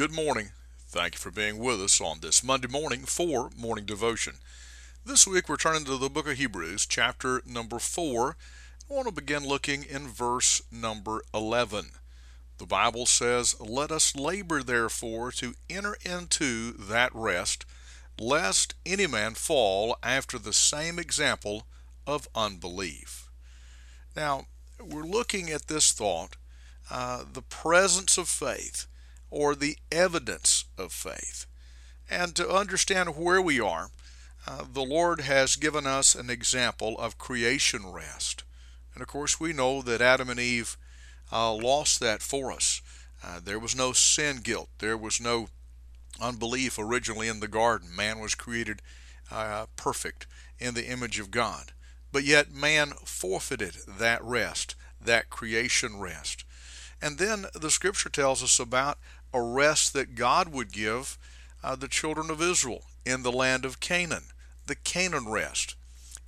Good morning. Thank you for being with us on this Monday morning for Morning Devotion. This week we're turning to the book of Hebrews, chapter number 4. I want to begin looking in verse number 11. The Bible says, Let us labor therefore to enter into that rest, lest any man fall after the same example of unbelief. Now, we're looking at this thought, uh, the presence of faith or the evidence of faith. And to understand where we are, uh, the Lord has given us an example of creation rest. And of course, we know that Adam and Eve uh, lost that for us. Uh, there was no sin guilt, there was no unbelief originally in the garden. Man was created uh, perfect in the image of God. But yet, man forfeited that rest, that creation rest. And then the scripture tells us about a rest that God would give uh, the children of Israel in the land of Canaan, the Canaan rest.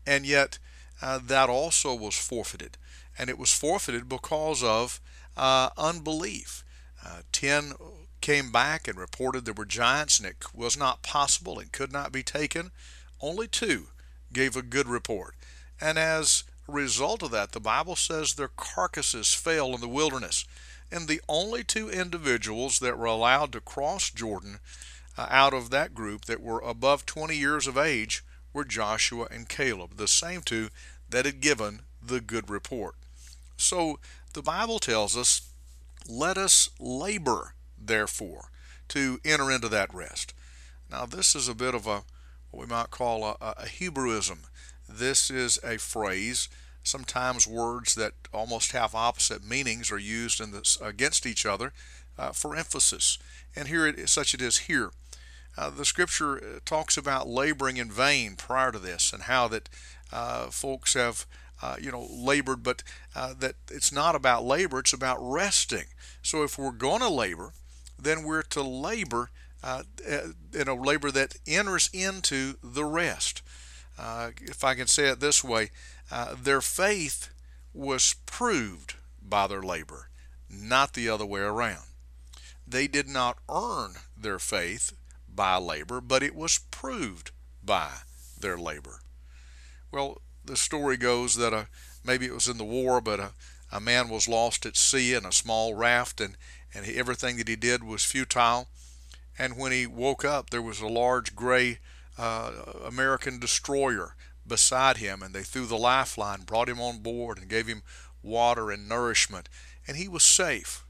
And yet, uh, that also was forfeited. And it was forfeited because of uh, unbelief. Uh, ten came back and reported there were giants and it was not possible and could not be taken. Only two gave a good report. And as a result of that, the Bible says their carcasses fell in the wilderness and the only two individuals that were allowed to cross Jordan uh, out of that group that were above 20 years of age were Joshua and Caleb, the same two that had given the good report. So the Bible tells us, let us labor, therefore, to enter into that rest. Now, this is a bit of a what we might call a, a Hebrewism. This is a phrase Sometimes words that almost have opposite meanings are used against each other uh, for emphasis. And here it such it is here. Uh, the scripture uh, talks about laboring in vain prior to this and how that uh, folks have uh, you know labored but uh, that it's not about labor it's about resting so if we're going to labor then we're to labor in a labor that enters into the rest if i can say it this way uh, their faith was proved by their labor, not the other way around. They did not earn their faith by labor, but it was proved by their labor. Well, the story goes that a, uh, maybe it was in the war, but a, a man was lost at sea in a small raft, and, and everything that he did was futile. And when he woke up, there was a large gray uh, American destroyer beside him, and they threw the lifeline, brought him on board, and gave him water and nourishment, and he was safe.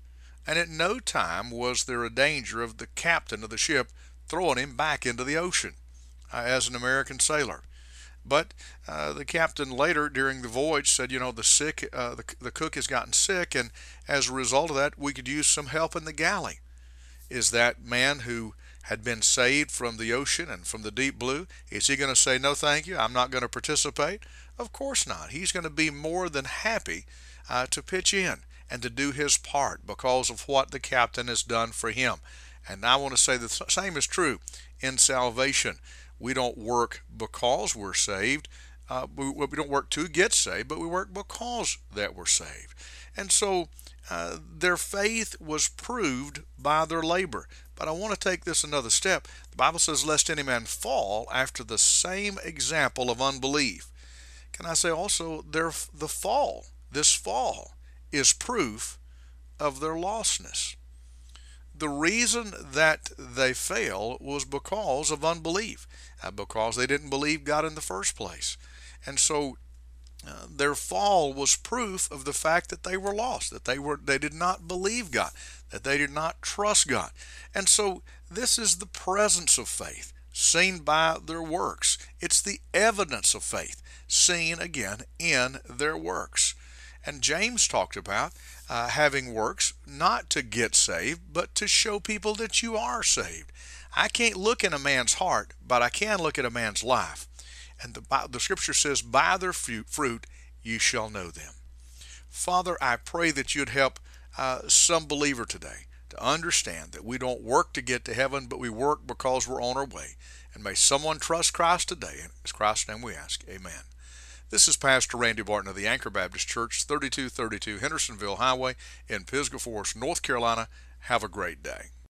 And at no time was there a danger of the captain of the ship throwing him back into the ocean uh, as an American sailor. But uh, the captain later during the voyage said, you know, the sick, uh, the, the cook has gotten sick, and as a result of that, we could use some help in the galley. Is that man who had been saved from the ocean and from the deep blue, is he going to say, No, thank you, I'm not going to participate? Of course not. He's going to be more than happy uh, to pitch in and to do his part because of what the captain has done for him. And I want to say the same is true in salvation. We don't work because we're saved. Uh, we, we don't work to get saved, but we work because that we're saved. And so uh, their faith was proved by their labor. But I want to take this another step. The Bible says, Lest any man fall after the same example of unbelief. Can I say also, their, the fall, this fall, is proof of their lostness. The reason that they fail was because of unbelief, because they didn't believe God in the first place. And so their fall was proof of the fact that they were lost, that they were they did not believe God, that they did not trust God. And so this is the presence of faith seen by their works. It's the evidence of faith seen again in their works. And James talked about uh, having works not to get saved, but to show people that you are saved. I can't look in a man's heart, but I can look at a man's life. And the, the scripture says, By their fruit you shall know them. Father, I pray that you'd help uh, some believer today to understand that we don't work to get to heaven, but we work because we're on our way. And may someone trust Christ today. In Christ's name we ask. Amen. This is Pastor Randy Barton of the Anchor Baptist Church, 3232 Hendersonville Highway in Pisgah Forest, North Carolina. Have a great day.